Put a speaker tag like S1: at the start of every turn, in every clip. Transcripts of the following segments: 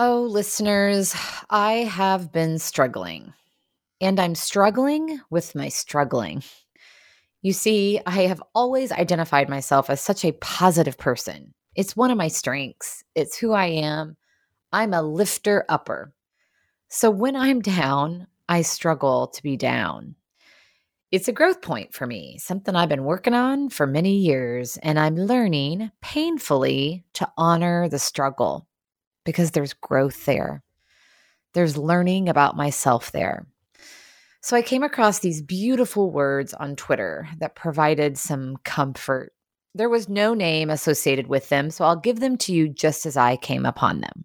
S1: Oh, listeners, I have been struggling, and I'm struggling with my struggling. You see, I have always identified myself as such a positive person. It's one of my strengths, it's who I am. I'm a lifter upper. So when I'm down, I struggle to be down. It's a growth point for me, something I've been working on for many years, and I'm learning painfully to honor the struggle because there's growth there. There's learning about myself there. So I came across these beautiful words on Twitter that provided some comfort. There was no name associated with them, so I'll give them to you just as I came upon them.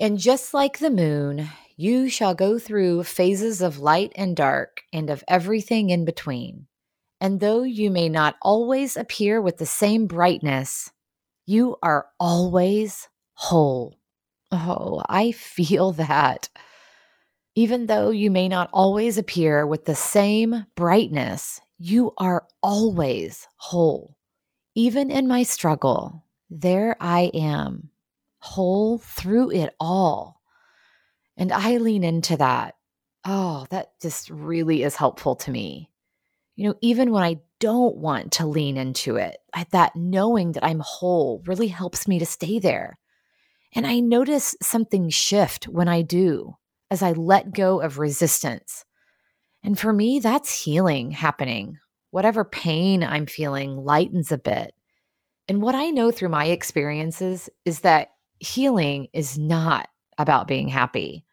S1: And just like the moon, you shall go through phases of light and dark and of everything in between. And though you may not always appear with the same brightness, you are always whole. Oh, I feel that. Even though you may not always appear with the same brightness, you are always whole. Even in my struggle, there I am, whole through it all. And I lean into that. Oh, that just really is helpful to me. You know, even when I don't want to lean into it, I, that knowing that I'm whole really helps me to stay there. And I notice something shift when I do as I let go of resistance. And for me, that's healing happening. Whatever pain I'm feeling lightens a bit. And what I know through my experiences is that healing is not about being happy.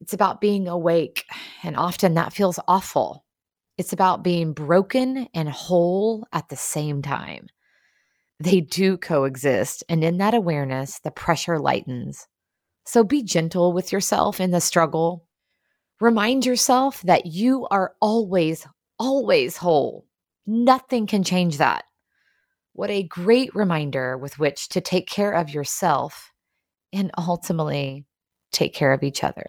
S1: It's about being awake. And often that feels awful. It's about being broken and whole at the same time they do coexist. And in that awareness, the pressure lightens. So be gentle with yourself in the struggle. Remind yourself that you are always, always whole. Nothing can change that. What a great reminder with which to take care of yourself and ultimately take care of each other.